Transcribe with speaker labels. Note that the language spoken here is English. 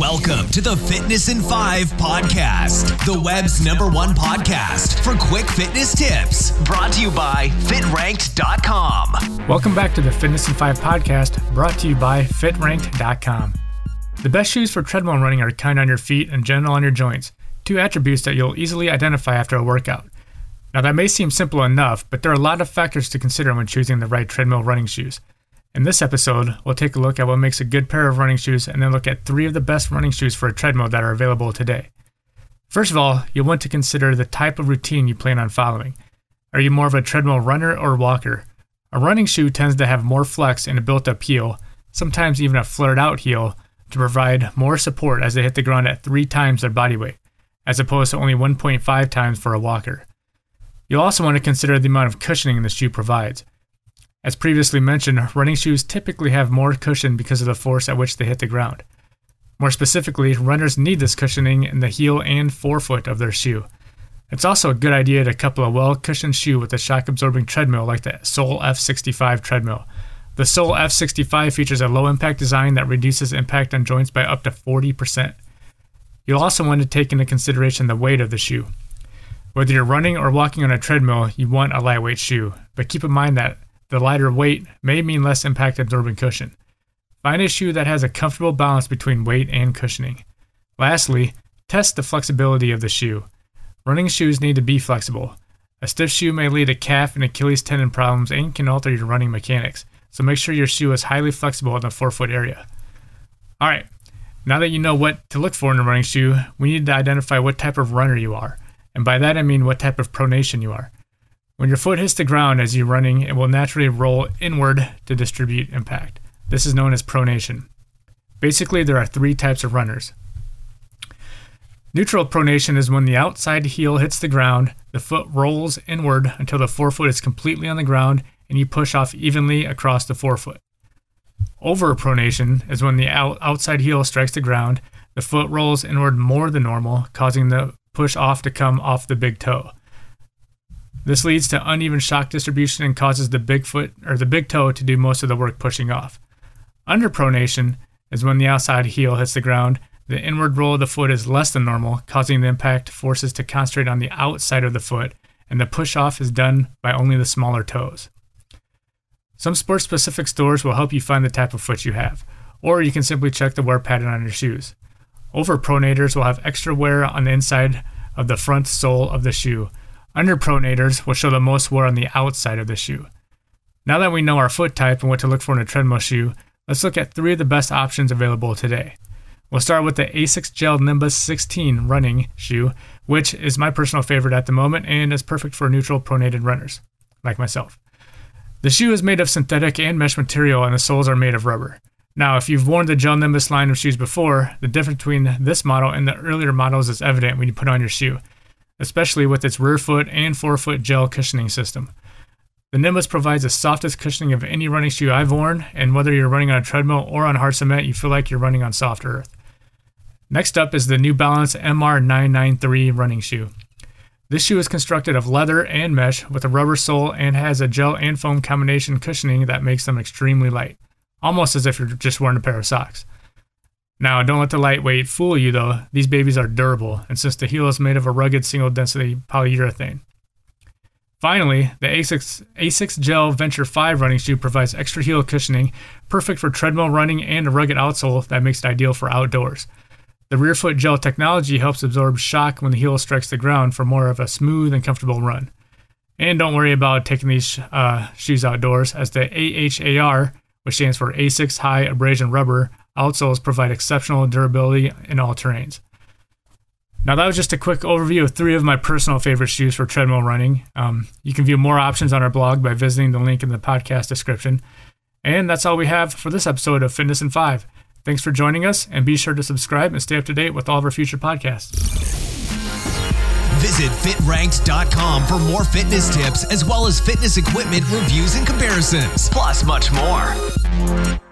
Speaker 1: Welcome to the Fitness in Five podcast, the web's number one podcast for quick fitness tips. Brought to you by FitRanked.com.
Speaker 2: Welcome back to the Fitness in Five podcast, brought to you by FitRanked.com. The best shoes for treadmill running are kind on your feet and gentle on your joints, two attributes that you'll easily identify after a workout. Now, that may seem simple enough, but there are a lot of factors to consider when choosing the right treadmill running shoes. In this episode, we'll take a look at what makes a good pair of running shoes and then look at three of the best running shoes for a treadmill that are available today. First of all, you'll want to consider the type of routine you plan on following. Are you more of a treadmill runner or walker? A running shoe tends to have more flex and a built up heel, sometimes even a flared out heel, to provide more support as they hit the ground at three times their body weight, as opposed to only 1.5 times for a walker. You'll also want to consider the amount of cushioning the shoe provides. As previously mentioned, running shoes typically have more cushion because of the force at which they hit the ground. More specifically, runners need this cushioning in the heel and forefoot of their shoe. It's also a good idea to couple a well cushioned shoe with a shock absorbing treadmill like the Sole F65 treadmill. The Sole F65 features a low impact design that reduces impact on joints by up to 40%. You'll also want to take into consideration the weight of the shoe. Whether you're running or walking on a treadmill, you want a lightweight shoe, but keep in mind that the lighter weight may mean less impact absorbing cushion. Find a shoe that has a comfortable balance between weight and cushioning. Lastly, test the flexibility of the shoe. Running shoes need to be flexible. A stiff shoe may lead to calf and Achilles tendon problems and can alter your running mechanics, so make sure your shoe is highly flexible in the forefoot area. Alright, now that you know what to look for in a running shoe, we need to identify what type of runner you are, and by that I mean what type of pronation you are. When your foot hits the ground as you're running, it will naturally roll inward to distribute impact. This is known as pronation. Basically, there are three types of runners. Neutral pronation is when the outside heel hits the ground, the foot rolls inward until the forefoot is completely on the ground, and you push off evenly across the forefoot. Overpronation is when the out- outside heel strikes the ground, the foot rolls inward more than normal, causing the push off to come off the big toe. This leads to uneven shock distribution and causes the big foot or the big toe to do most of the work pushing off. Underpronation is when the outside heel hits the ground. The inward roll of the foot is less than normal, causing the impact forces to concentrate on the outside of the foot, and the push off is done by only the smaller toes. Some sport specific stores will help you find the type of foot you have, or you can simply check the wear pattern on your shoes. Overpronators will have extra wear on the inside of the front sole of the shoe, Underpronators will show the most wear on the outside of the shoe. Now that we know our foot type and what to look for in a treadmill shoe, let's look at three of the best options available today. We'll start with the Asics Gel Nimbus 16 running shoe, which is my personal favorite at the moment and is perfect for neutral pronated runners, like myself. The shoe is made of synthetic and mesh material, and the soles are made of rubber. Now, if you've worn the Gel Nimbus line of shoes before, the difference between this model and the earlier models is evident when you put on your shoe especially with its rear foot and forefoot gel cushioning system. The Nimbus provides the softest cushioning of any running shoe I've worn, and whether you're running on a treadmill or on hard cement, you feel like you're running on soft earth. Next up is the New Balance MR993 running shoe. This shoe is constructed of leather and mesh with a rubber sole and has a gel and foam combination cushioning that makes them extremely light, almost as if you're just wearing a pair of socks. Now, don't let the lightweight fool you though. These babies are durable, and since the heel is made of a rugged single density polyurethane. Finally, the Asics, Gel Venture 5 running shoe provides extra heel cushioning, perfect for treadmill running and a rugged outsole that makes it ideal for outdoors. The rear foot gel technology helps absorb shock when the heel strikes the ground for more of a smooth and comfortable run. And don't worry about taking these uh, shoes outdoors, as the AHAR, which stands for Asics High Abrasion Rubber, Outsoles provide exceptional durability in all terrains. Now, that was just a quick overview of three of my personal favorite shoes for treadmill running. Um, you can view more options on our blog by visiting the link in the podcast description. And that's all we have for this episode of Fitness in 5. Thanks for joining us, and be sure to subscribe and stay up to date with all of our future podcasts.
Speaker 1: Visit fitranked.com for more fitness tips as well as fitness equipment reviews and comparisons, plus much more.